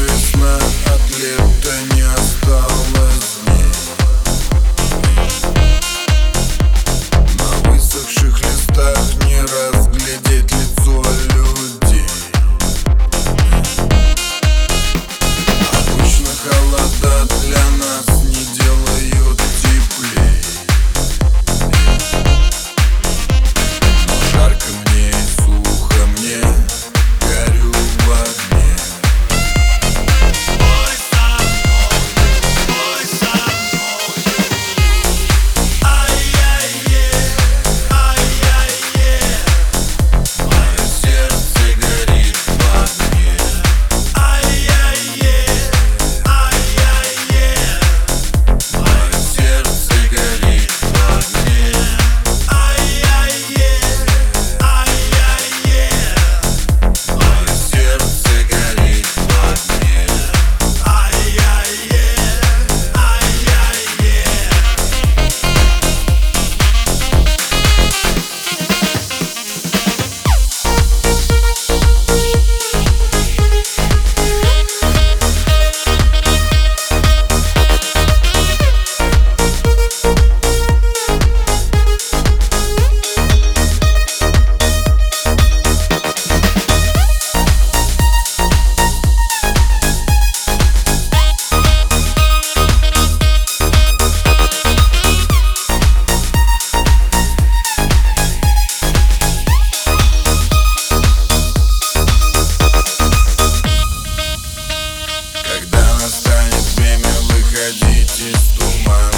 весна от лета не Chega de